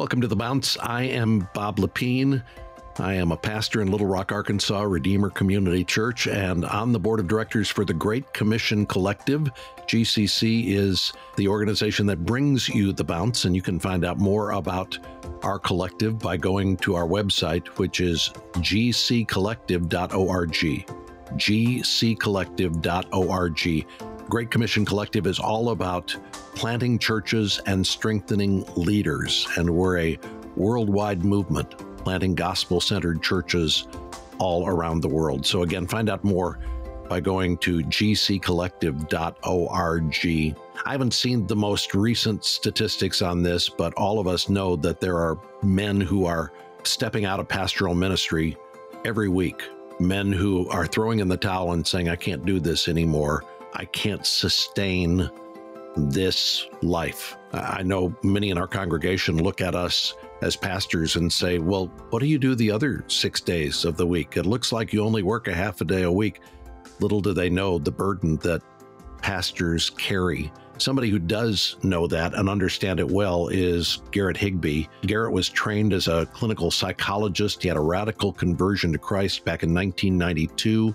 Welcome to The Bounce. I am Bob Lepine. I am a pastor in Little Rock, Arkansas, Redeemer Community Church, and on the board of directors for the Great Commission Collective. GCC is the organization that brings you The Bounce, and you can find out more about our collective by going to our website, which is gccollective.org. gccollective.org. Great Commission Collective is all about planting churches and strengthening leaders, and we're a worldwide movement planting gospel centered churches all around the world. So, again, find out more by going to gccollective.org. I haven't seen the most recent statistics on this, but all of us know that there are men who are stepping out of pastoral ministry every week, men who are throwing in the towel and saying, I can't do this anymore. I can't sustain this life. I know many in our congregation look at us as pastors and say, Well, what do you do the other six days of the week? It looks like you only work a half a day a week. Little do they know the burden that pastors carry. Somebody who does know that and understand it well is Garrett Higbee. Garrett was trained as a clinical psychologist. He had a radical conversion to Christ back in 1992,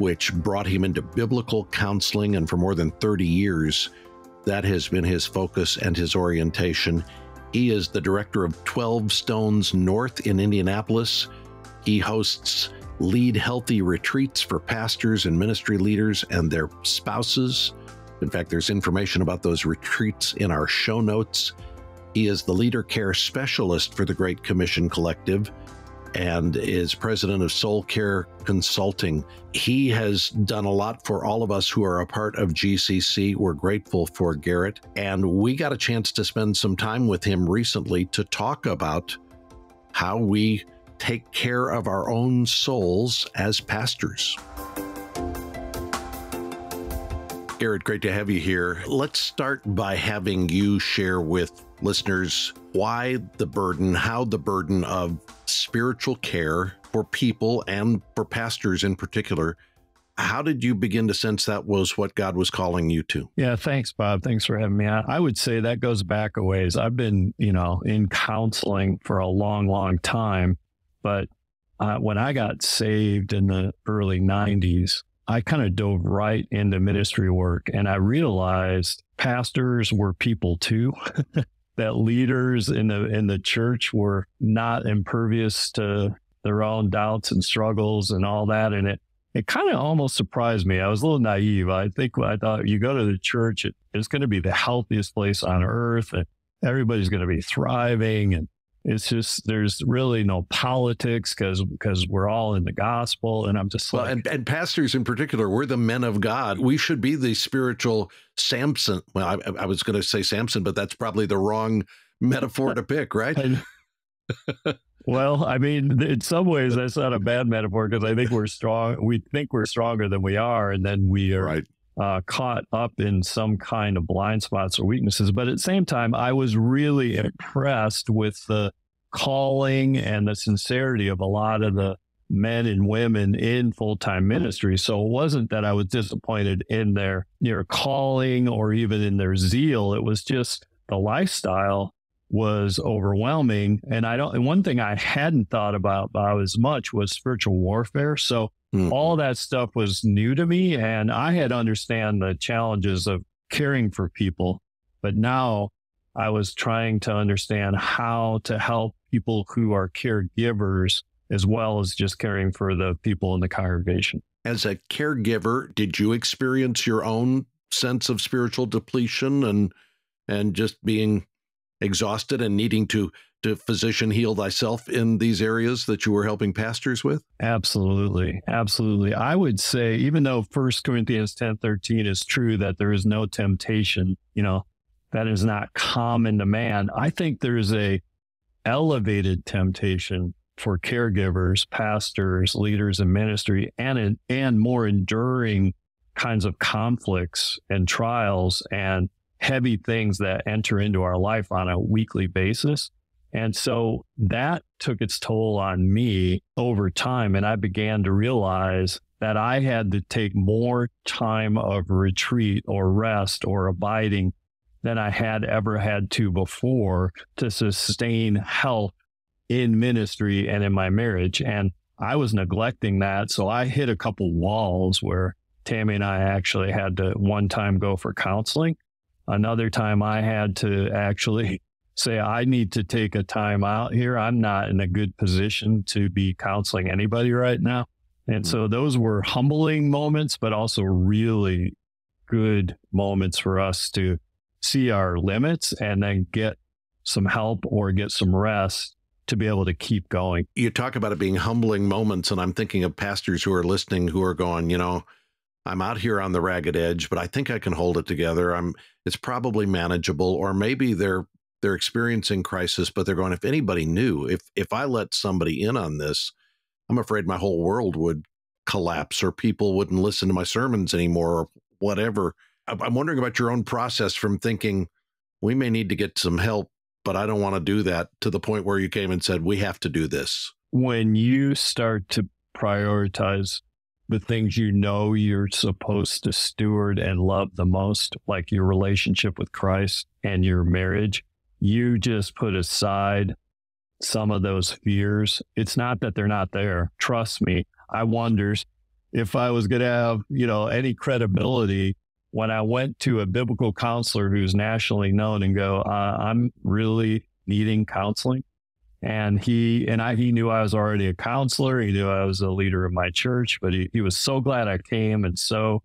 which brought him into biblical counseling. And for more than 30 years, that has been his focus and his orientation. He is the director of 12 Stones North in Indianapolis. He hosts lead healthy retreats for pastors and ministry leaders and their spouses. In fact, there's information about those retreats in our show notes. He is the leader care specialist for the Great Commission Collective and is president of Soul Care Consulting. He has done a lot for all of us who are a part of GCC. We're grateful for Garrett, and we got a chance to spend some time with him recently to talk about how we take care of our own souls as pastors. Garrett, great to have you here. Let's start by having you share with listeners why the burden, how the burden of spiritual care for people and for pastors in particular. How did you begin to sense that was what God was calling you to? Yeah, thanks, Bob. Thanks for having me on. I would say that goes back a ways. I've been, you know, in counseling for a long, long time. But uh, when I got saved in the early 90s, I kind of dove right into ministry work and I realized pastors were people too. that leaders in the in the church were not impervious to their own doubts and struggles and all that. And it it kind of almost surprised me. I was a little naive. I think I thought you go to the church, it, it's going to be the healthiest place on earth, and everybody's going to be thriving, and it's just there's really no politics because because we're all in the gospel, and I'm just well, like, and, and pastors in particular, we're the men of God. We should be the spiritual Samson. Well, I, I was going to say Samson, but that's probably the wrong metaphor to pick, right? well, I mean, in some ways, that's not a bad metaphor because I think we're strong. We think we're stronger than we are, and then we are right uh, caught up in some kind of blind spots or weaknesses. But at the same time, I was really impressed with the calling and the sincerity of a lot of the men and women in full time ministry. So it wasn't that I was disappointed in their their calling or even in their zeal. It was just the lifestyle was overwhelming. And I don't, and one thing I hadn't thought about, about as much was spiritual warfare. So mm. all that stuff was new to me. And I had understand the challenges of caring for people. But now I was trying to understand how to help people who are caregivers as well as just caring for the people in the congregation. As a caregiver, did you experience your own sense of spiritual depletion and and just being exhausted and needing to to physician heal thyself in these areas that you were helping pastors with? Absolutely. Absolutely. I would say, even though First Corinthians 10 13 is true that there is no temptation, you know, that is not common to man. I think there's a elevated temptation for caregivers, pastors, leaders in ministry, and and more enduring kinds of conflicts and trials and heavy things that enter into our life on a weekly basis. And so that took its toll on me over time. And I began to realize that I had to take more time of retreat or rest or abiding than I had ever had to before to sustain health in ministry and in my marriage. And I was neglecting that. So I hit a couple walls where Tammy and I actually had to one time go for counseling. Another time I had to actually say, I need to take a time out here. I'm not in a good position to be counseling anybody right now. And hmm. so those were humbling moments, but also really good moments for us to see our limits and then get some help or get some rest to be able to keep going. You talk about it being humbling moments, and I'm thinking of pastors who are listening who are going, you know, I'm out here on the ragged edge, but I think I can hold it together. I'm it's probably manageable, or maybe they're they're experiencing crisis, but they're going, if anybody knew, if if I let somebody in on this, I'm afraid my whole world would collapse or people wouldn't listen to my sermons anymore or whatever. I'm wondering about your own process from thinking we may need to get some help, but I don't want to do that to the point where you came and said, we have to do this. When you start to prioritize the things you know you're supposed to steward and love the most, like your relationship with Christ and your marriage, you just put aside some of those fears. It's not that they're not there. Trust me. I wonders if I was going to have, you know, any credibility when I went to a biblical counselor who's nationally known and go, uh, I'm really needing counseling. And he and I, he knew I was already a counselor. He knew I was a leader of my church, but he, he was so glad I came and so,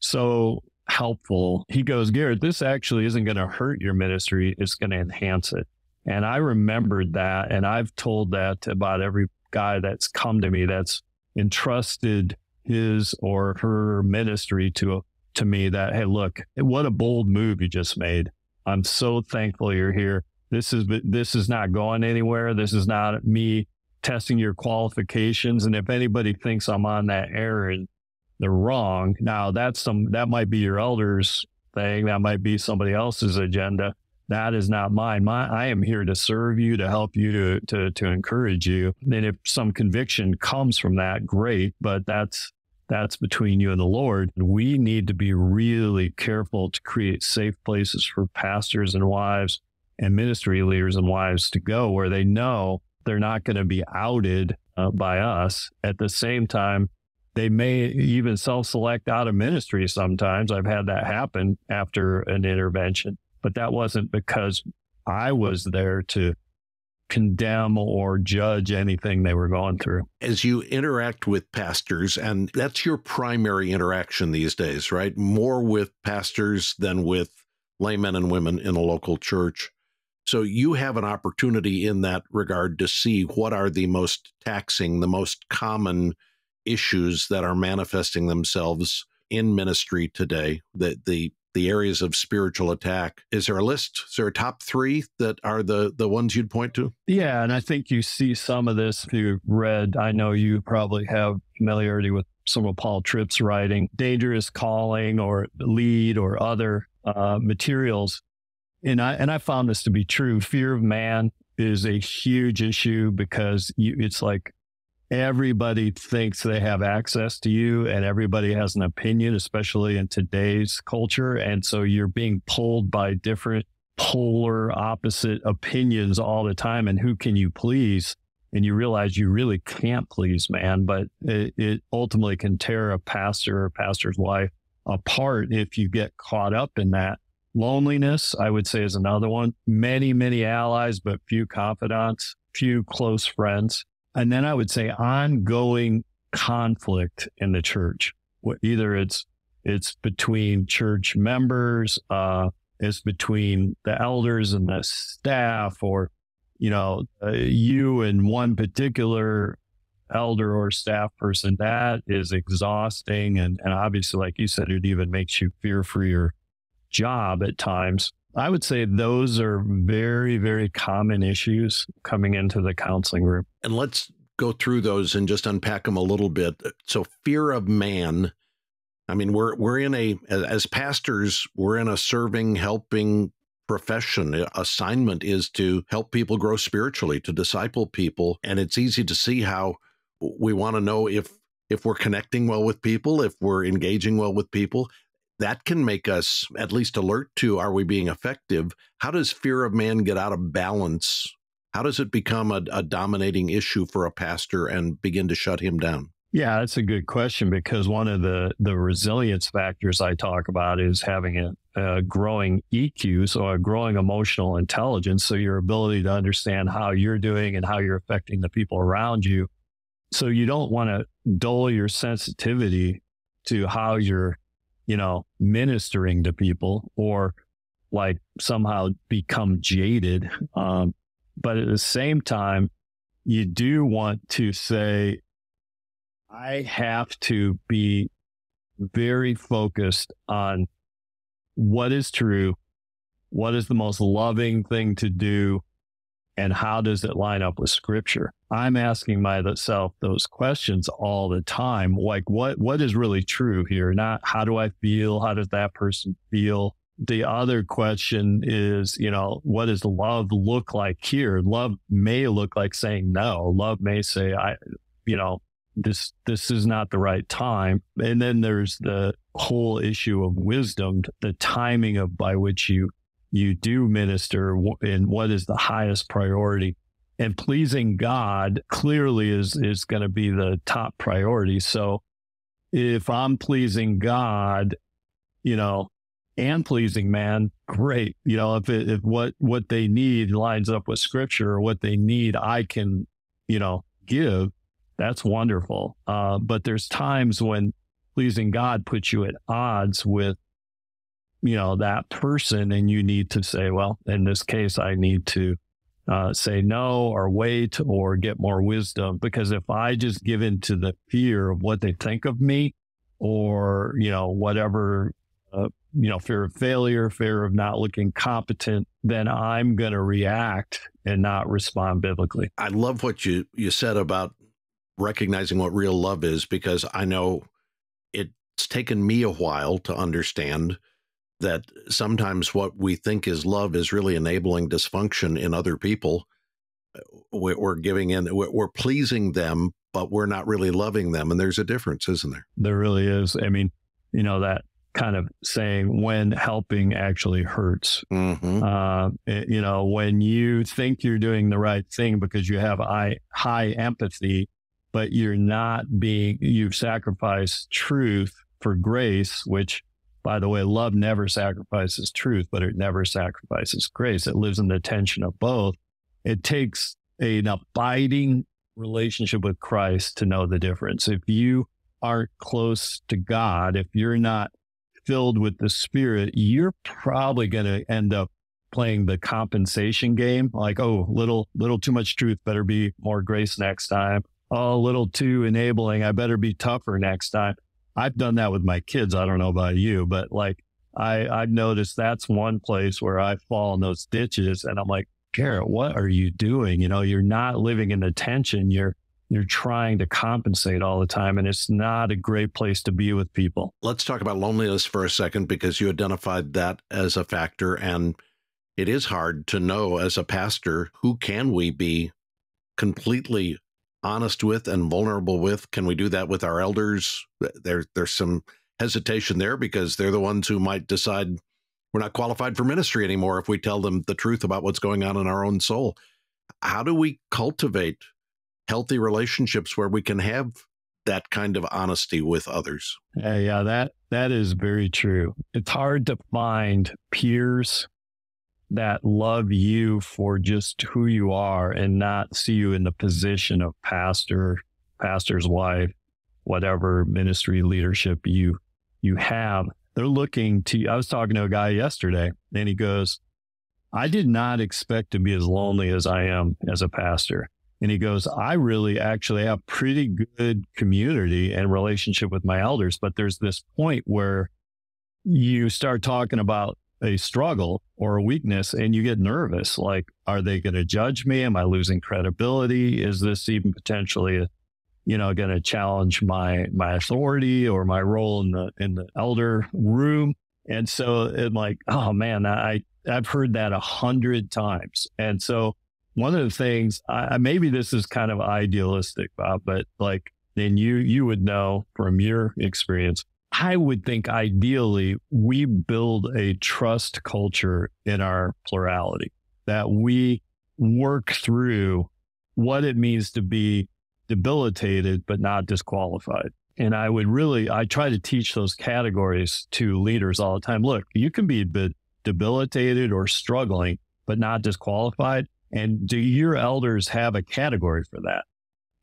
so helpful. He goes, Garrett, this actually isn't going to hurt your ministry. It's going to enhance it. And I remembered that. And I've told that to about every guy that's come to me that's entrusted his or her ministry to, to me that, Hey, look, what a bold move you just made. I'm so thankful you're here. This is, this is not going anywhere. This is not me testing your qualifications. And if anybody thinks I'm on that errand, they're wrong. Now that's some, that might be your elders thing. That might be somebody else's agenda that is not mine. My, I am here to serve you, to help you, to, to, to encourage you. And if some conviction comes from that, great, but that's, that's between you and the Lord. We need to be really careful to create safe places for pastors and wives and ministry leaders and wives to go where they know they're not going to be outed uh, by us. At the same time, they may even self select out of ministry sometimes. I've had that happen after an intervention but that wasn't because I was there to condemn or judge anything they were going through. As you interact with pastors, and that's your primary interaction these days, right? More with pastors than with laymen and women in a local church. So you have an opportunity in that regard to see what are the most taxing, the most common issues that are manifesting themselves in ministry today, the the the areas of spiritual attack. Is there a list? Is there a top three that are the the ones you'd point to? Yeah, and I think you see some of this if you read. I know you probably have familiarity with some of Paul Tripp's writing, Dangerous Calling or Lead or other uh, materials. And I and I found this to be true. Fear of man is a huge issue because you, it's like everybody thinks they have access to you and everybody has an opinion, especially in today's culture. And so you're being pulled by different polar opposite opinions all the time. And who can you please? And you realize you really can't please man, but it, it ultimately can tear a pastor or pastor's wife apart if you get caught up in that. Loneliness, I would say, is another one. Many, many allies, but few confidants, few close friends. And then I would say ongoing conflict in the church. Either it's it's between church members, uh, it's between the elders and the staff, or you know, uh, you and one particular elder or staff person. That is exhausting, and and obviously, like you said, it even makes you fear for your job at times. I would say those are very, very common issues coming into the counseling room. And let's go through those and just unpack them a little bit. So, fear of man. I mean, we're we're in a as pastors, we're in a serving, helping profession. Assignment is to help people grow spiritually, to disciple people, and it's easy to see how we want to know if if we're connecting well with people, if we're engaging well with people that can make us at least alert to are we being effective? How does fear of man get out of balance? How does it become a, a dominating issue for a pastor and begin to shut him down? Yeah, that's a good question because one of the the resilience factors I talk about is having a, a, growing EQ, so a growing emotional intelligence. So your ability to understand how you're doing and how you're affecting the people around you. So you don't want to dull your sensitivity to how you're, you know, ministering to people or like somehow become jaded. Um, but at the same time, you do want to say, I have to be very focused on what is true, what is the most loving thing to do, and how does it line up with scripture? I'm asking myself those questions all the time. Like what what is really true here? Not how do I feel? How does that person feel? The other question is, you know, what does love look like here? Love may look like saying no. Love may say, I, you know, this this is not the right time and then there's the whole issue of wisdom the timing of by which you you do minister and what is the highest priority. And pleasing god clearly is is going to be the top priority. So if i'm pleasing god you know and pleasing man great. You know if it, if what what they need lines up with scripture or what they need i can you know give that's wonderful. Uh, but there's times when pleasing God puts you at odds with, you know, that person, and you need to say, well, in this case, I need to uh, say no or wait or get more wisdom. Because if I just give in to the fear of what they think of me or, you know, whatever, uh, you know, fear of failure, fear of not looking competent, then I'm going to react and not respond biblically. I love what you, you said about recognizing what real love is because I know it's taken me a while to understand that sometimes what we think is love is really enabling dysfunction in other people. Uh, we're giving in, we're pleasing them, but we're not really loving them. And there's a difference, isn't there? There really is. I mean, you know, that kind of saying when helping actually hurts. Mm-hmm. Uh, you know, when you think you're doing the right thing because you have high, high empathy, but you're not being, you've sacrificed truth for grace, which by the way, love never sacrifices truth, but it never sacrifices grace. It lives in the tension of both. It takes an abiding relationship with Christ to know the difference. If you aren't close to God, if you're not filled with the Spirit, you're probably going to end up playing the compensation game. Like, oh, little, little too much truth. Better be more grace next time oh, a little too enabling. I better be tougher next time. I've done that with my kids. I don't know about you, but like I, I've noticed that's one place where I fall in those ditches and I'm like, Garrett, what are you doing? You know, you're not living in the tension. You're, you're trying to compensate all the time and it's not a great place to be with people. Let's talk about loneliness for a second because you identified that as a factor and it is hard to know as a pastor who can we be completely honest with and vulnerable with? Can we do that with our elders? There, there's some hesitation there because they're the ones who might decide we're not qualified for ministry anymore if we tell them the truth about what's going on in our own soul. How do we cultivate healthy relationships where we can have that kind of honesty with others? Yeah, yeah, that that is very true. It's hard to find peers that love you for just who you are and not see you in the position of pastor, pastor's wife, whatever ministry leadership you you have. They're looking to I was talking to a guy yesterday and he goes, I did not expect to be as lonely as I am as a pastor. And he goes, I really actually have pretty good community and relationship with my elders, but there's this point where you start talking about a struggle or a weakness and you get nervous like are they going to judge me? Am i losing credibility? Is this even potentially you know going to challenge my my authority or my role in the in the elder room? And so it like oh man i i've heard that a hundred times. And so one of the things I, maybe this is kind of idealistic bob but like then you you would know from your experience I would think ideally we build a trust culture in our plurality, that we work through what it means to be debilitated but not disqualified. And I would really, I try to teach those categories to leaders all the time. Look, you can be debilitated or struggling, but not disqualified. And do your elders have a category for that?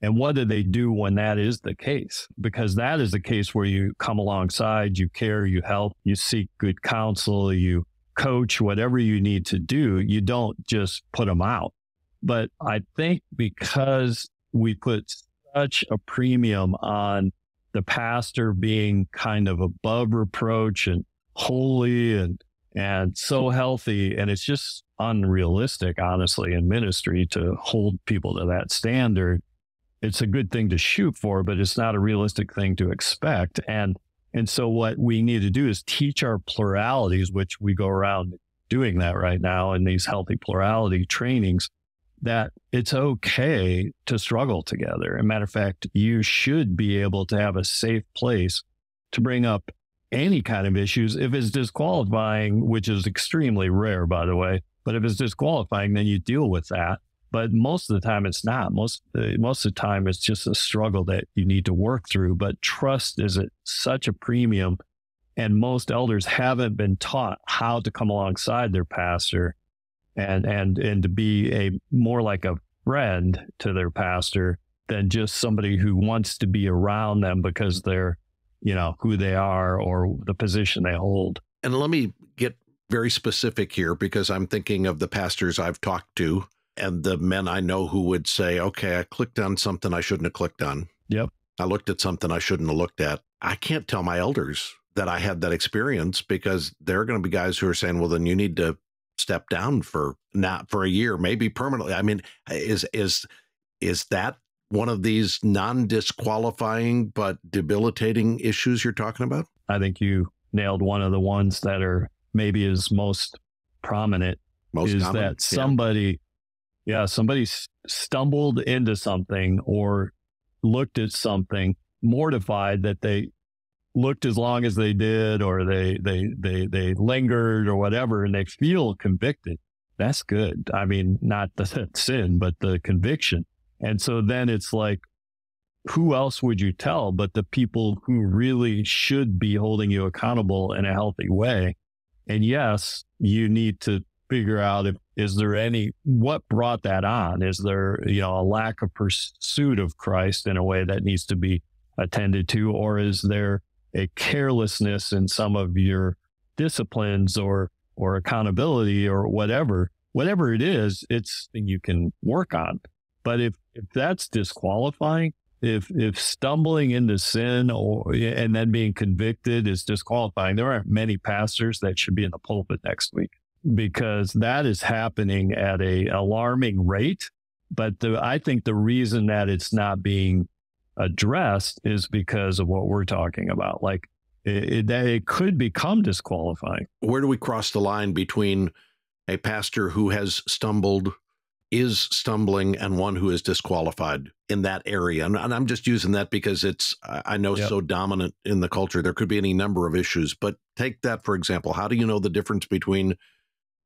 And what do they do when that is the case? Because that is the case where you come alongside, you care, you help, you seek good counsel, you coach, whatever you need to do. You don't just put them out. But I think because we put such a premium on the pastor being kind of above reproach and holy and and so healthy and it's just unrealistic honestly in ministry to hold people to that standard it's a good thing to shoot for, but it's not a realistic thing to expect. And and so what we need to do is teach our pluralities, which we go around doing that right now in these healthy plurality trainings, that it's okay to struggle together. As matter of fact, you should be able to have a safe place to bring up any kind of issues. If it's disqualifying, which is extremely rare, by the way, but if it's disqualifying, then you deal with that but most of the time it's not. Most uh, most of the time it's just a struggle that you need to work through. But trust is at such a premium, and most elders haven't been taught how to come alongside their pastor, and and and to be a more like a friend to their pastor than just somebody who wants to be around them because they're you know who they are or the position they hold. And let me get very specific here because I'm thinking of the pastors I've talked to and the men I know who would say, okay, I clicked on something I shouldn't have clicked on. Yep. I looked at something I shouldn't have looked at. I can't tell my elders that I had that experience because there are going to be guys who are saying, well, then you need to step down for not for a year, maybe permanently. I mean, is is is that one of these non-disqualifying but debilitating issues you're talking about? I think you nailed one of the ones that are maybe is most prominent most is common? that somebody yeah, somebody stumbled into something or looked at something mortified that they looked as long as they did or they they they they lingered or whatever and they feel convicted. That's good. I mean not the sin but the conviction. And so then it's like who else would you tell but the people who really should be holding you accountable in a healthy way? And yes you need to figure out if is there any what brought that on? Is there you know a lack of pursuit of christ in a way that needs to be attended to? Or is there a carelessness in some of your disciplines or or accountability or whatever whatever it is it's you can work on? But if if that's disqualifying if if stumbling into sin or and then being convicted is disqualifying there aren't many pastors that should be in the pulpit next week because that is happening at a alarming rate. But the, I think the reason that it's not being addressed is because of what we're talking about. Like it, it, it could become disqualifying. Where do we cross the line between a pastor who has stumbled, is stumbling, and one who is disqualified in that area? And, and I'm just using that because it's, I know, yep. so dominant in the culture. There could be any number of issues, but take that for example. How do you know the difference between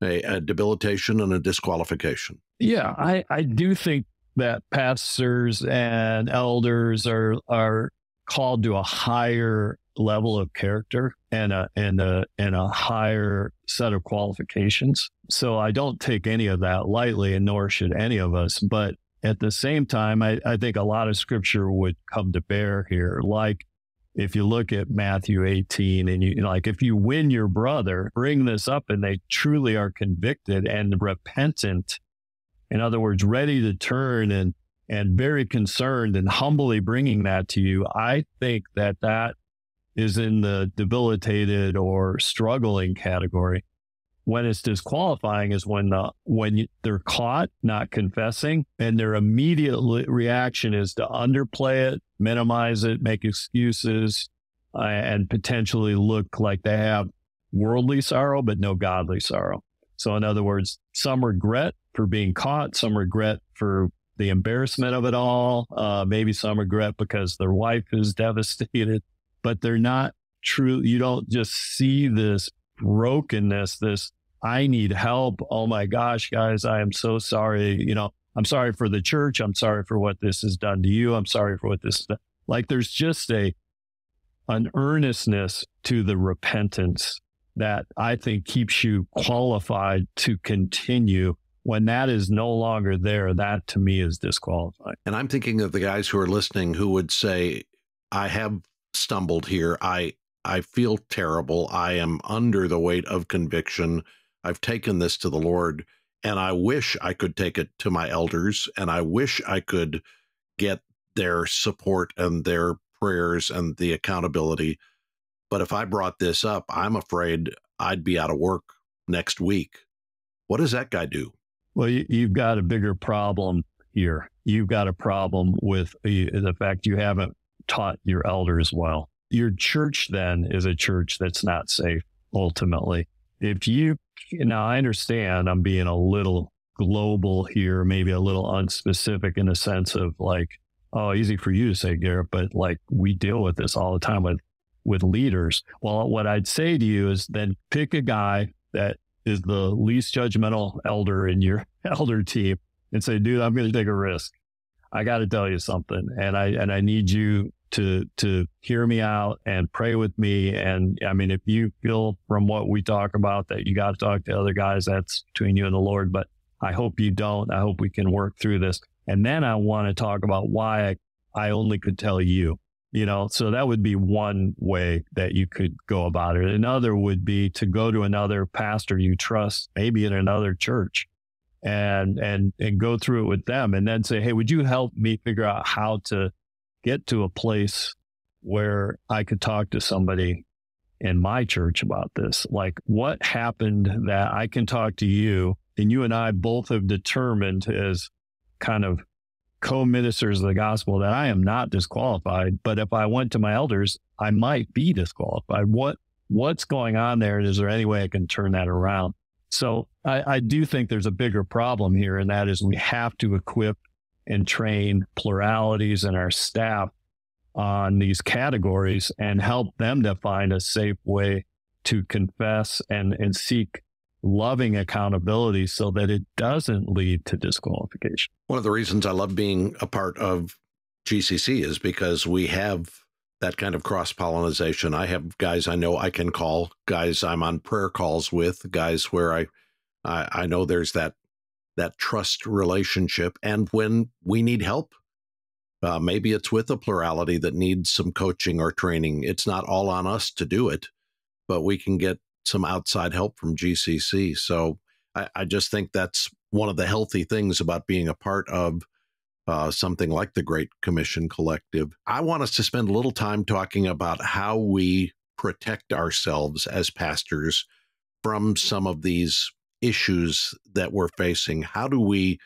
a, a debilitation and a disqualification. Yeah, I, I do think that pastors and elders are are called to a higher level of character and a and a and a higher set of qualifications. So I don't take any of that lightly, and nor should any of us. But at the same time, I, I think a lot of scripture would come to bear here, like if you look at Matthew 18 and you like, if you win your brother, bring this up and they truly are convicted and repentant, in other words, ready to turn and, and very concerned and humbly bringing that to you, I think that that is in the debilitated or struggling category. When it's disqualifying is when the when you, they're caught not confessing and their immediate reaction is to underplay it, minimize it, make excuses, uh, and potentially look like they have worldly sorrow, but no godly sorrow. So, in other words, some regret for being caught, some regret for the embarrassment of it all, uh, maybe some regret because their wife is devastated, but they're not true, you don't just see this brokenness, this, I need help. Oh my gosh, guys, I am so sorry. You know, I'm sorry for the church. I'm sorry for what this has done to you. I'm sorry for what this, like, there's just a, an earnestness to the repentance that I think keeps you qualified to continue. When that is no longer there, that to me is disqualified. And I'm thinking of the guys who are listening who would say, I have stumbled here. I I feel terrible. I am under the weight of conviction. I've taken this to the Lord and I wish I could take it to my elders and I wish I could get their support and their prayers and the accountability. But if I brought this up, I'm afraid I'd be out of work next week. What does that guy do? Well, you, have got a bigger problem here. You've got a problem with uh, the, the fact you haven't taught your elders well. Your church then is a church that's not safe ultimately. If you, now I understand I'm being a little global here, maybe a little unspecific in the sense of like, oh, easy for you to say, Garrett, but like we deal with this all the time with with leaders. Well, what I'd say to you is then pick a guy that is the least judgmental elder in your elder team and say, dude, I'm going to take a risk. I got to tell you something, and I and I need you to to hear me out and pray with me. And I mean, if you feel from what we talk about that you got to talk to other guys, that's between you and the Lord. But I hope you don't. I hope we can work through this. And then I want to talk about why I, I only could tell you you know so that would be one way that you could go about it another would be to go to another pastor you trust maybe in another church and and and go through it with them and then say hey would you help me figure out how to get to a place where i could talk to somebody in my church about this like what happened that i can talk to you and you and i both have determined as kind of co-ministers of the gospel that I am not disqualified, but if I went to my elders, I might be disqualified. What what's going on there? And is there any way I can turn that around? So I, I do think there's a bigger problem here, and that is we have to equip and train pluralities and our staff on these categories and help them to find a safe way to confess and, and seek loving accountability so that it doesn't lead to disqualification. One of the reasons I love being a part of GCC is because we have that kind of cross pollination. I have guys I know I can call, guys I'm on prayer calls with, guys where I, I, I know there's that that trust relationship, and when we need help, uh, maybe it's with a plurality that needs some coaching or training. It's not all on us to do it, but we can get some outside help from GCC. So I, I just think that's one of the healthy things about being a part of uh, something like the Great Commission Collective. I want us to spend a little time talking about how we protect ourselves as pastors from some of these issues that we're facing. How do we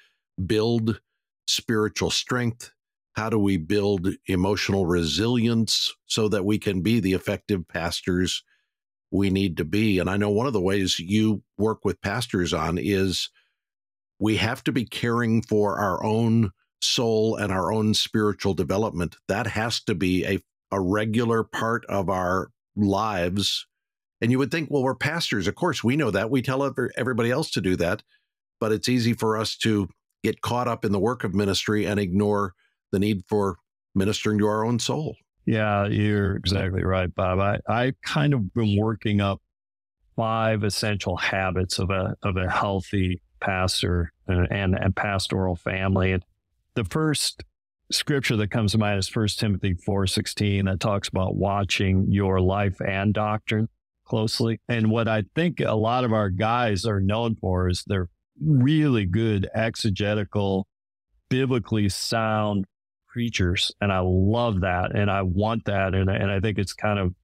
build spiritual strength? How do we build emotional resilience so that we can be the effective pastors we need to be. And I know one of the ways you work with pastors on is we have to be caring for our own soul and our own spiritual development. That has to be a, a regular part of our lives. And you would think, well, we're pastors. Of course, we know that. We tell everybody else to do that. But it's easy for us to get caught up in the work of ministry and ignore the need for ministering to our own soul. Yeah, you're exactly right, Bob. I, I kind of been working up five essential habits of a of a healthy pastor and, and, and pastoral family. And the first scripture that comes to mind is First Timothy four sixteen that talks about watching your life and doctrine closely. And what I think a lot of our guys are known for is they're really good exegetical, biblically sound preachers. And I love that. And I want that. And, and I think it's kind of,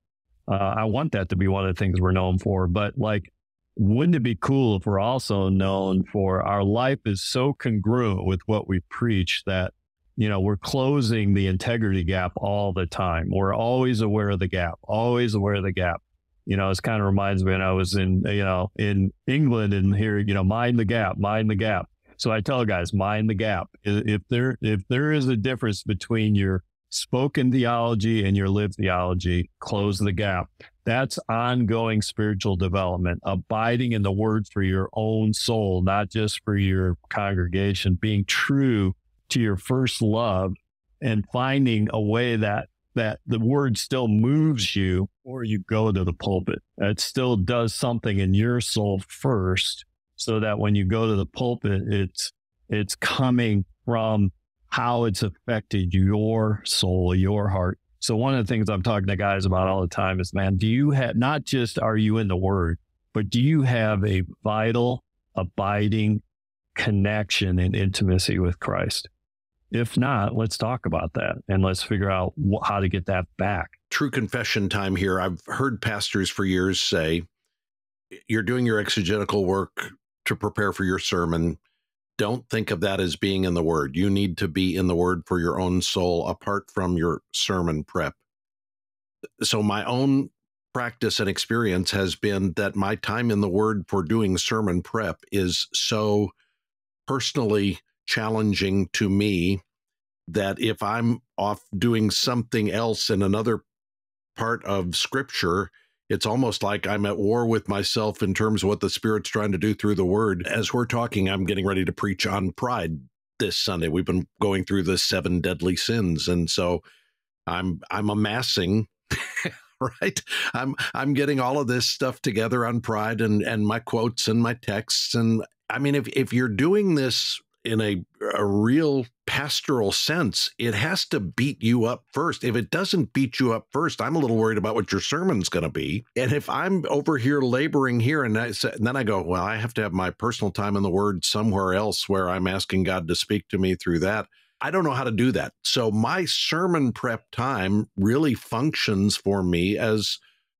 uh, I want that to be one of the things we're known for. But like, wouldn't it be cool if we're also known for our life is so congruent with what we preach that, you know, we're closing the integrity gap all the time. We're always aware of the gap, always aware of the gap. You know, it kind of reminds me when I was in, you know, in England and here, you know, mind the gap, mind the gap. So I tell guys, mind the gap. If there if there is a difference between your spoken theology and your lived theology close the gap. That's ongoing spiritual development, abiding in the word for your own soul, not just for your congregation, being true to your first love and finding a way that that the word still moves you or you go to the pulpit. It still does something in your soul first so that when you go to the pulpit, it's it's coming from how it's affected your soul, your heart. So one of the things I'm talking to guys about all the time is, man, do you have not just are you in the word, but do you have a vital, abiding connection and intimacy with Christ? If not, let's talk about that and let's figure out wh- how to get that back. True confession time here. I've heard pastors for years say, you're doing your exegetical work to prepare for your sermon don't think of that as being in the word. You need to be in the word for your own soul apart from your sermon prep. So, my own practice and experience has been that my time in the word for doing sermon prep is so personally challenging to me that if I'm off doing something else in another part of scripture, it's almost like I'm at war with myself in terms of what the Spirit's trying to do through the Word. As we're talking, I'm getting ready to preach on pride this Sunday. We've been going through the seven deadly sins, and so I'm I'm amassing. right i'm i'm getting all of this stuff together on pride and and my quotes and my texts and i mean if if you're doing this in a, a real pastoral sense, it has to beat you up first. If it doesn't beat you up first, I'm a little worried about what your sermon's going to be. And if I'm over here laboring here and, I, and then I go, well, I have to have my personal time in the Word somewhere else where I'm asking God to speak to me through that. I don't know how to do that. So my sermon prep time really functions for me as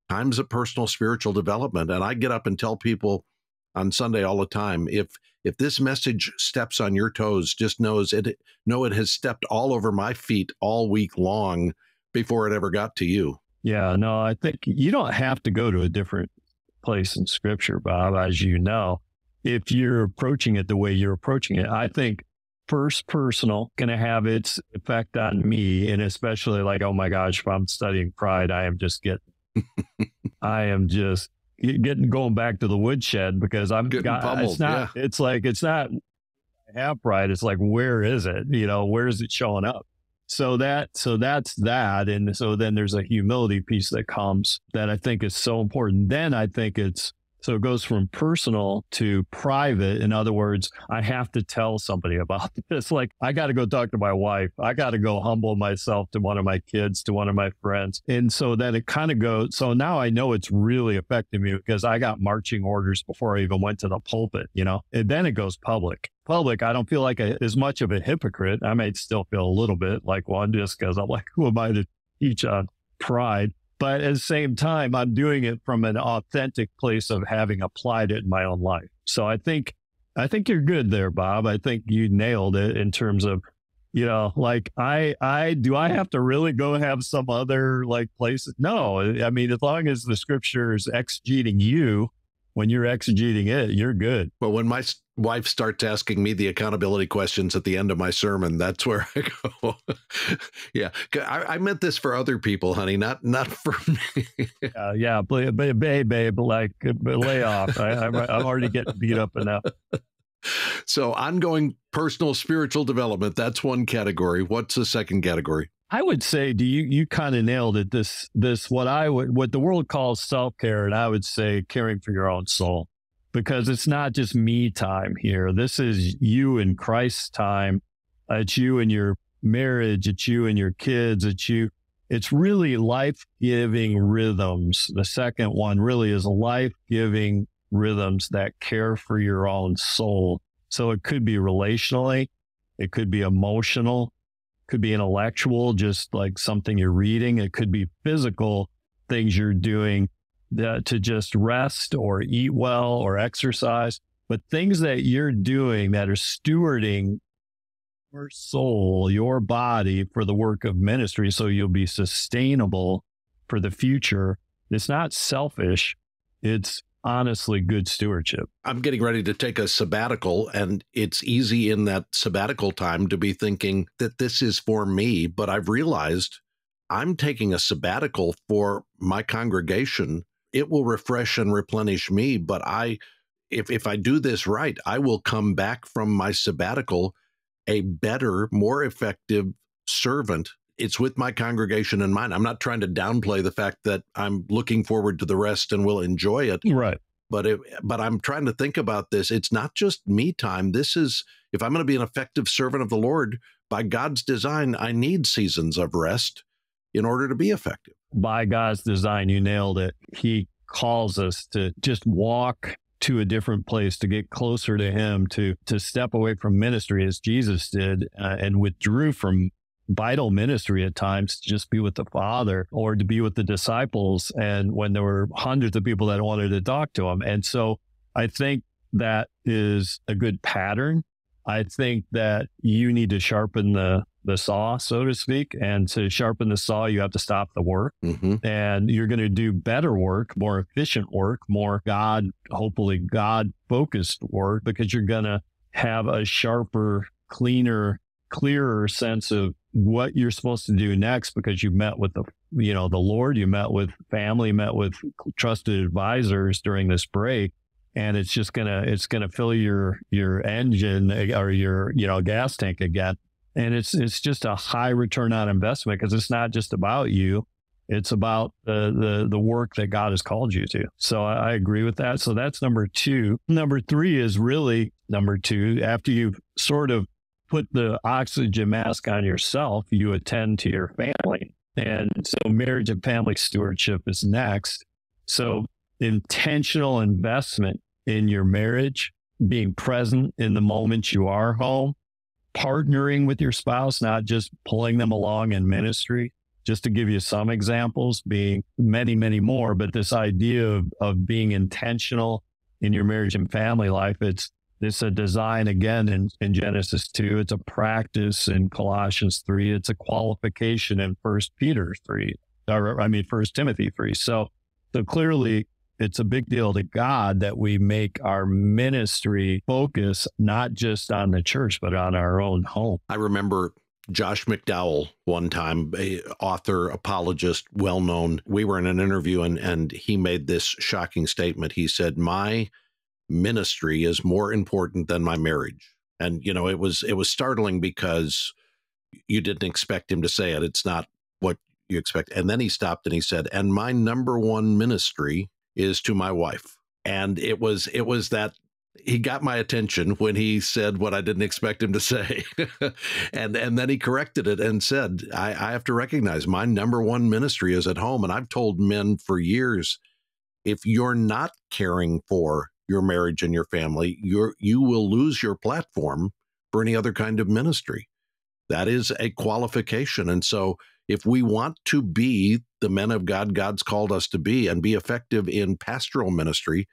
times of personal spiritual development. And I get up and tell people on Sunday all the time if if this message steps on your toes, just knows it know it has stepped all over my feet all week long before it ever got to you. Yeah, no, I think you don't have to go to a different place in scripture, Bob, as you know. If you're approaching it the way you're approaching it, I think first personal going to have its effect on me. And especially like, oh my gosh, if I'm studying pride, I am just getting, I am just getting going back to the woodshed because I'm getting got, pummeled, it's not yeah. it's like it's not have pride it's like where is it? You know where is it showing up? So that so that's that and so then there's a humility piece that comes that I think is so important. Then I think it's so it goes from personal to private. In other words, I have to tell somebody about this. Like, I got to go talk to my wife. I got to go humble myself to one of my kids, to one of my friends. And so then it kind of goes. So now I know it's really affecting me because I got marching orders before I even went to the pulpit, you know, and then it goes public. Public, I don't feel like a, as much of a hypocrite. I may still feel a little bit like one just because I'm like, who am I to teach on pride? But at the same time, I'm doing it from an authentic place of having applied it in my own life. So I think, I think you're good there, Bob. I think you nailed it in terms of, you know, like I, I, do I have to really go have some other like places? No, I mean, as long as the scripture is exegeting you, when you're exegeting it, you're good. Well, when my wife starts asking me the accountability questions at the end of my sermon, that's where I go. yeah, I, I, meant this for other people, honey, not not for me. uh, yeah, babe, babe, babe, like lay off. I, I'm, I'm already getting beat up enough. So, ongoing personal spiritual development, that's one category. What's the second category? I would say, do you you kind of nailed it? This this what I would what the world calls self care, and I would say caring for your own soul, because it's not just me time here. This is you and Christ's time. It's you and your marriage. It's you and your kids. It's you. It's really life giving rhythms. The second one really is life giving rhythms that care for your own soul. So it could be relationally, it could be emotional, could be intellectual, just like something you're reading. It could be physical things you're doing that, to just rest or eat well or exercise, but things that you're doing that are stewarding your soul, your body for the work of ministry. So you'll be sustainable for the future. It's not selfish. It's honestly good stewardship. I'm getting ready to take a sabbatical, and it's easy in that sabbatical time to be thinking that this is for me. But I've realized I'm taking a sabbatical for my congregation. It will refresh and replenish me, but I if if I do this right, I will come back from my sabbatical a better, more effective servant. It's with my congregation in mind. I'm not trying to downplay the fact that I'm looking forward to the rest and will enjoy it. Right. But it, but I'm trying to think about this. It's not just me time. This is if I'm going to be an effective servant of the Lord by God's design, I need seasons of rest in order to be effective. By God's design, you nailed it. He calls us to just walk to a different place to get closer to him to to step away from ministry as Jesus did uh, and withdrew from vital ministry at times to just be with the father or to be with the disciples and when there were hundreds of people that wanted to talk to him and so i think that is a good pattern i think that you need to sharpen the the saw, so to speak. And to sharpen the saw, you have to stop the work. Mm-hmm. And you're going to do better work, more efficient work, more God, hopefully God focused work, because you're going to have a sharper, cleaner, clearer sense of what you're supposed to do next because you met with the you know the lord you met with family met with trusted advisors during this break and it's just gonna it's gonna fill your your engine eh, or your you know gas tank again. And it's it's just a high return on investment because it's not just about you. It's about the, the the work that god has called you to. So I, I agree with that. So that's number two. Number three is really number two. After you've sort of put the oxygen mask on yourself you attend to your family and so marriage and family stewardship is next so intentional investment in your marriage being present in the moment you are home partnering with your spouse, not just pulling them along in ministry. Just to give you some examples, being many, many more, but this idea of, of being intentional in your marriage and family life, it's it's a design again in, in Genesis 2. It's a practice in Colossians 3. It's a qualification in First Peter 3. Or, I mean, First Timothy 3. So, so clearly it's a big deal to God that we make our ministry focus not just on the church, but on our own home. I remember Josh McDowell one time, a author, apologist, well known. We were in an interview and, and he made this shocking statement. He said, My ministry is more important than my marriage. And, you know, it was it was startling because you didn't expect him to say it. It's not what you expect. And then he stopped and he said, And my number one ministry is to my wife. And it was it was that he got my attention when he said what I didn't expect him to say. and and then he corrected it and said, I, I have to recognize my number one ministry is at home. And I've told men for years, if you're not caring for your marriage and your family, you're you will lose your platform for any other kind of ministry. That is a qualification. And so if we want to be the men of God God's called us to be and be effective in pastoral ministry,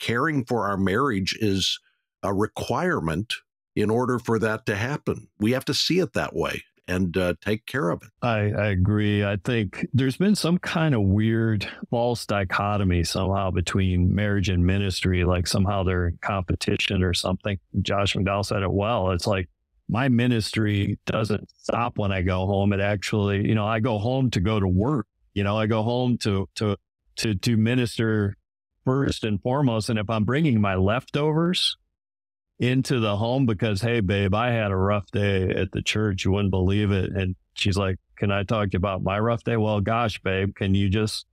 caring for our marriage is a requirement in order for that to happen. We have to see it that way and uh, take care of it. I, I, agree. I think there's been some kind of weird false dichotomy somehow between marriage and ministry, like somehow they're in competition or something. Josh McDowell said it well. It's like my ministry doesn't stop when I go home. It actually, you know, I go home to go to work. You know, I go home to to to to minister first and foremost. And if I'm bringing my leftovers into the home because, hey, babe, I had a rough day at the church, you wouldn't believe it. And she's like, "Can I talk to you about my rough day?" Well, gosh, babe, can you just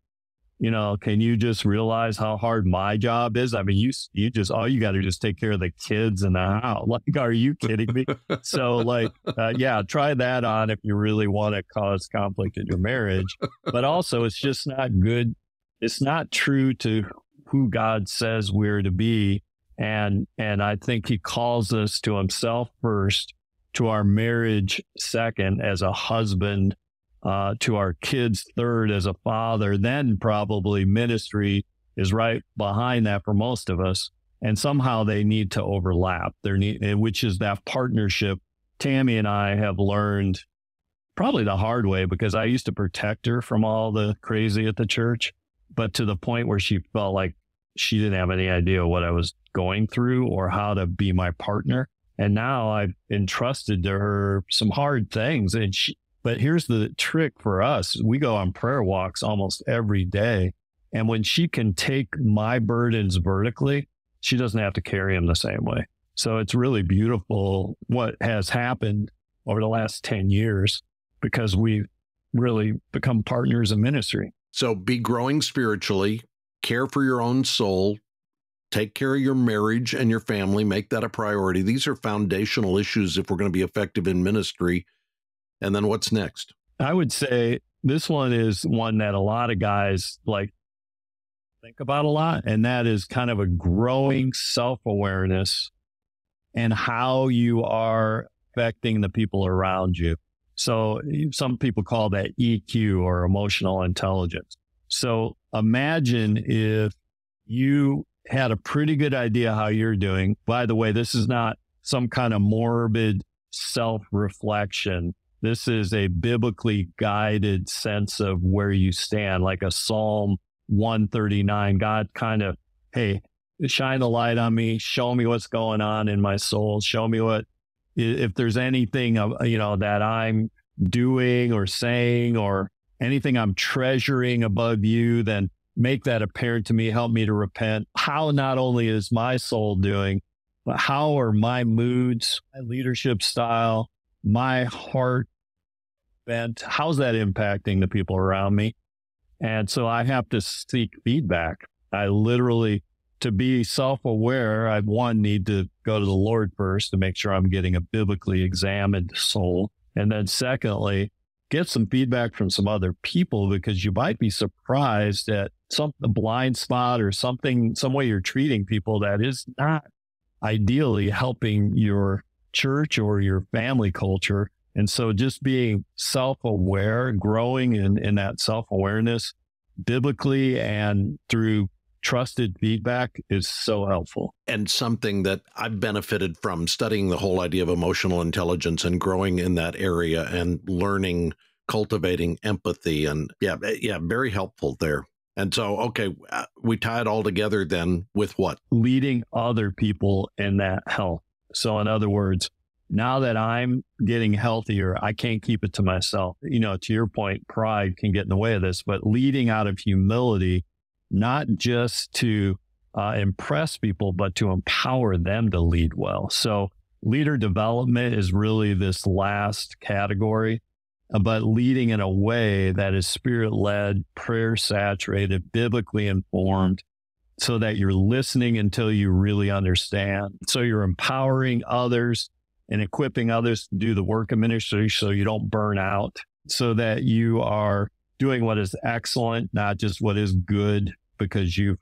you know, can you just realize how hard my job is? I mean, you you just all you got to just take care of the kids and the house. Like, are you kidding me? so, like, uh, yeah, try that on if you really want to cause conflict in your marriage. But also, it's just not good. It's not true to who God says we're to be, and and I think He calls us to Himself first, to our marriage second, as a husband uh, to our kids third as a father, then probably ministry is right behind that for most of us. And somehow they need to overlap. There need, which is that partnership. Tammy and I have learned probably the hard way because I used to protect her from all the crazy at the church, but to the point where she felt like she didn't have any idea what I was going through or how to be my partner. And now I've entrusted to her some hard things. And she, but here's the trick for us. We go on prayer walks almost every day. And when she can take my burdens vertically, she doesn't have to carry them the same way. So it's really beautiful what has happened over the last 10 years because we've really become partners in ministry. So be growing spiritually, care for your own soul, take care of your marriage and your family, make that a priority. These are foundational issues if we're going to be effective in ministry. And then what's next? I would say this one is one that a lot of guys like think about a lot, and that is kind of a growing self awareness and how you are affecting the people around you. So some people call that EQ or emotional intelligence. So imagine if you had a pretty good idea how you're doing. By the way, this is not some kind of morbid self reflection. This is a biblically guided sense of where you stand, like a Psalm 139. God kind of, hey, shine the light on me, show me what's going on in my soul, show me what, if there's anything, you know, that I'm doing or saying or anything I'm treasuring above you, then make that apparent to me. Help me to repent. How not only is my soul doing, but how are my moods, my leadership style, my heart bent? How's that impacting the people around me? And so I have to seek feedback. I literally, to be self aware, I one need to go to the Lord first to make sure I'm getting a biblically examined soul. And then secondly, get some feedback from some other people because you might be surprised at some blind spot or something, some way you're treating people that is not ideally helping your church or your family culture. And so just being self aware, growing in, in that self awareness biblically and through trusted feedback is so helpful. And something that I've benefited from studying the whole idea of emotional intelligence and growing in that area and learning, cultivating empathy. And yeah, eh, yeah, very helpful there. And so, okay, uh, we tie it all together then with what? Leading other people in that health. So, in other words, now that I'm getting healthier, I can't keep it to myself. You know, to your point, pride can get in the way of this, but leading out of humility not just to uh, impress people, but to empower them to lead well. So, leader development is really this last category, but leading in a way that is spirit led, prayer saturated, biblically informed, so that you're listening until you really understand. So, you're empowering others and equipping others to do the work of ministry so you don't burn out, so that you are doing what is excellent, not just what is good because you've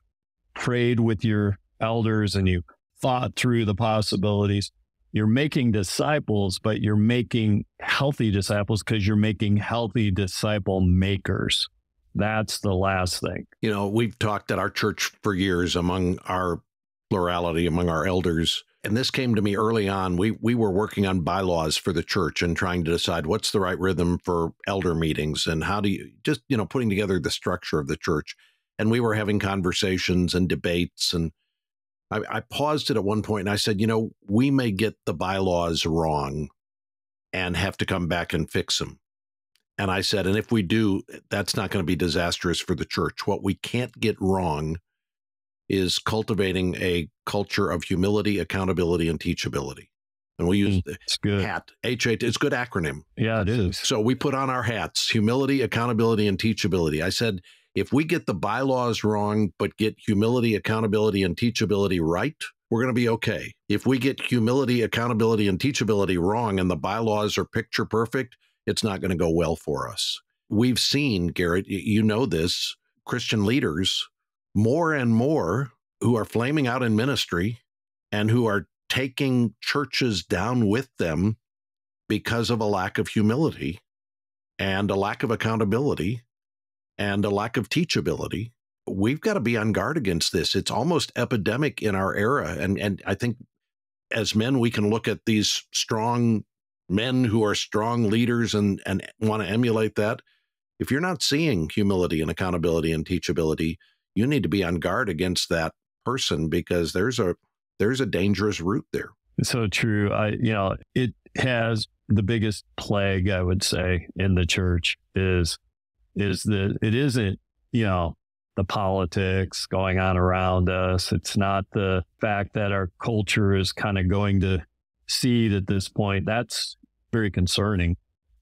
prayed with your elders and you thought through the possibilities. You're making disciples, but you're making healthy disciples because you're making healthy disciple makers. That's the last thing. You know, we've talked at our church for years among our plurality, among our elders. And this came to me early on. We we were working on bylaws for the church and trying to decide what's the right rhythm for elder meetings and how do you just, you know, putting together the structure of the church and we were having conversations and debates and I, I, paused it at one point and I said, you know, we may get the bylaws wrong and have to come back and fix them. And I said, and if we do, that's not going to be disastrous for the church. What we can't get wrong is cultivating a culture of humility, accountability, and teachability. And we use mm, it's good. HAT, H-A-T, it's good acronym. Yeah, it is. So we put on our hats, humility, accountability, and teachability. I said, if we get the bylaws wrong, but get humility, accountability, and teachability right, we're going to be okay. If we get humility, accountability, and teachability wrong and the bylaws are picture perfect, it's not going to go well for us. We've seen, Garrett, you know this, Christian leaders more and more who are flaming out in ministry and who are taking churches down with them because of a lack of humility and a lack of accountability and a lack of teachability. We've got to be on guard against this. It's almost epidemic in our era. And, and I think as men, we can look at these strong men who are strong leaders and, and want to emulate that. If you're not seeing humility and accountability and teachability, you need to be on guard against that person because there's a there's a dangerous root there. So true. I you know, it has the biggest plague I would say in the church is is that it isn't, you know, the politics going on around us. It's not the fact that our culture is kind of going to seed at this point. That's very concerning.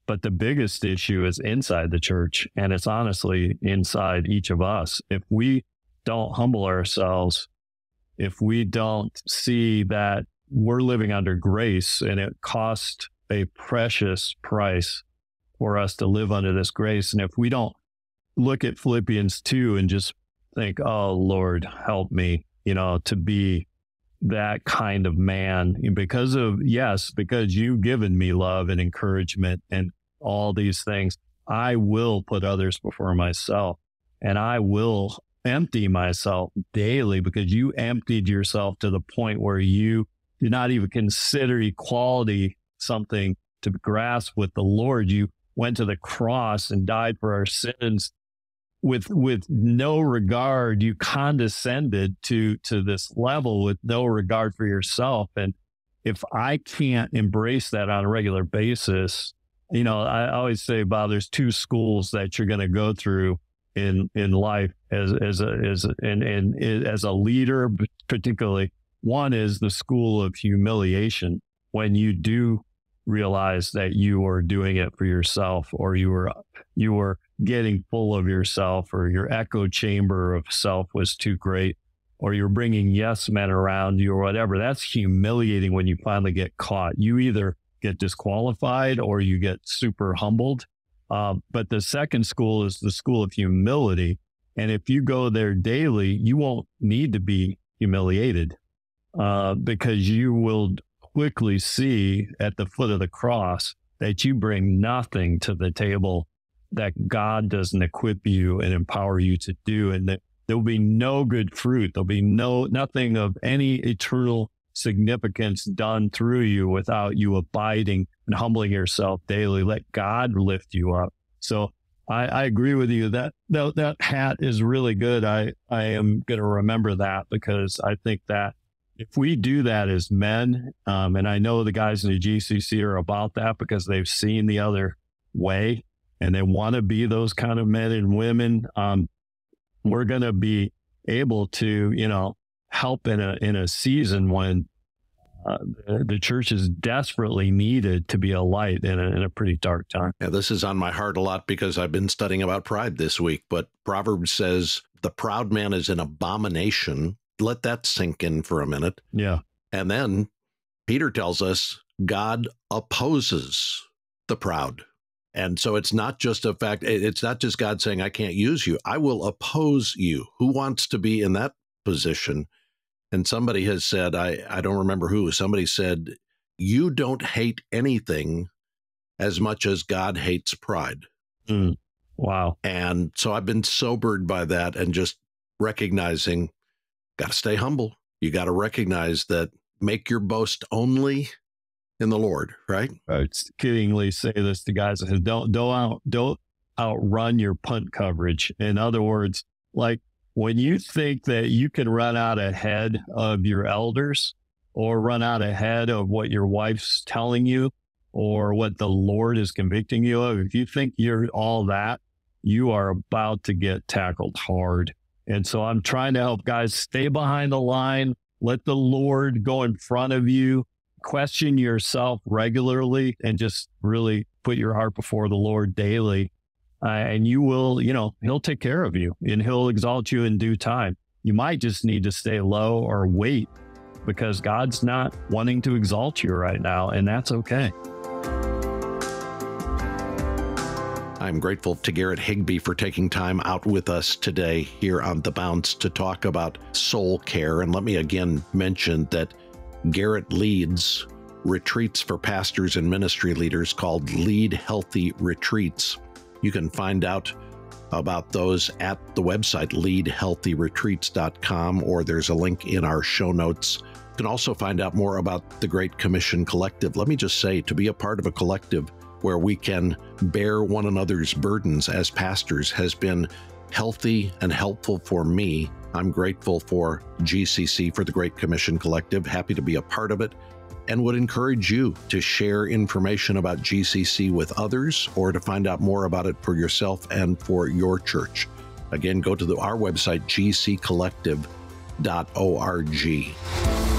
But the biggest issue is inside the church, and it's honestly inside each of us. If we don't humble ourselves, if we don't see that we're living under grace and it cost a precious price for us to live under this grace, and if we don't look at Philippians 2 and just think, oh, Lord, help me, you know, to be that kind of man because of, yes, because you've given me love and encouragement and all these things. I will put others before myself and I will empty myself daily because you emptied yourself to the point where you did not even consider equality something to grasp with the Lord. You went to the cross and died for our sins with with no regard. You condescended to to this level with no regard for yourself. And if i can't embrace that on a regular basis you know i always say bob there's two schools that you're going to go through in in life as as a as a, and, and as a leader particularly one is the school of humiliation. When you do realize that you are doing it for yourself or you were you were getting full of yourself or your echo chamber of self was too great or you're bringing yes men around you or whatever. That's humiliating when you finally get caught. You either get disqualified or you get super humbled. Um, but the second school is the school of humility and if you go there daily you won't need to be humiliated uh, because you will quickly see at the foot of the cross that you bring nothing to the table that God doesn't equip you and empower you to do, and that there will be no good fruit. There'll be no nothing of any eternal significance done through you without you abiding and humbling yourself daily. Let God lift you up. So I, I agree with you that, that that hat is really good. I I am going to remember that because I think that if we do that as men, um, and I know the guys in the GCC are about that because they've seen the other way and they want to be those kind of men and women, um, we're going to be able to, you know, help in a in a season when uh, the, church is desperately needed to be a light in a, in a pretty dark time. Yeah, this is on my heart a lot because I've been studying about pride this week. But Proverbs says the proud man is an abomination let that sink in for a minute. Yeah. And then Peter tells us God opposes the proud. And so it's not just a fact, it's not just God saying, I can't use you. I will oppose you. Who wants to be in that position? And somebody has said, I, I don't remember who, somebody said, You don't hate anything as much as God hates pride. Mm, wow. And so I've been sobered by that and just recognizing got to stay humble. You got to recognize that make your boast only in the Lord, right? I kiddingly say this to guys don't don't out don't outrun your punt coverage. In other words, like when you think that you can run out ahead of your elders or run out ahead of what your wife's telling you or what the Lord is convicting you of, if you think you're all that, you are about to get tackled hard. And so I'm trying to help guys stay behind the line, let the Lord go in front of you, question yourself regularly, and just really put your heart before the Lord daily. Uh, and you will, you know, He'll take care of you and He'll exalt you in due time. You might just need to stay low or wait because God's not wanting to exalt you right now, and that's okay. I'm grateful to Garrett Higbee for taking time out with us today here on The Bounce to talk about soul care. And let me again mention that Garrett leads retreats for pastors and ministry leaders called Lead Healthy Retreats. You can find out about those at the website leadhealthyretreats.com or there's a link in our show notes. You can also find out more about the Great Commission Collective. Let me just say to be a part of a collective where we can bear one another's burdens as pastors has been healthy and helpful for me. I'm grateful for GCC for the Great Commission Collective, happy to be a part of it, and would encourage you to share information about GCC with others or to find out more about it for yourself and for your church. Again, go to the, our website, gccollective.org.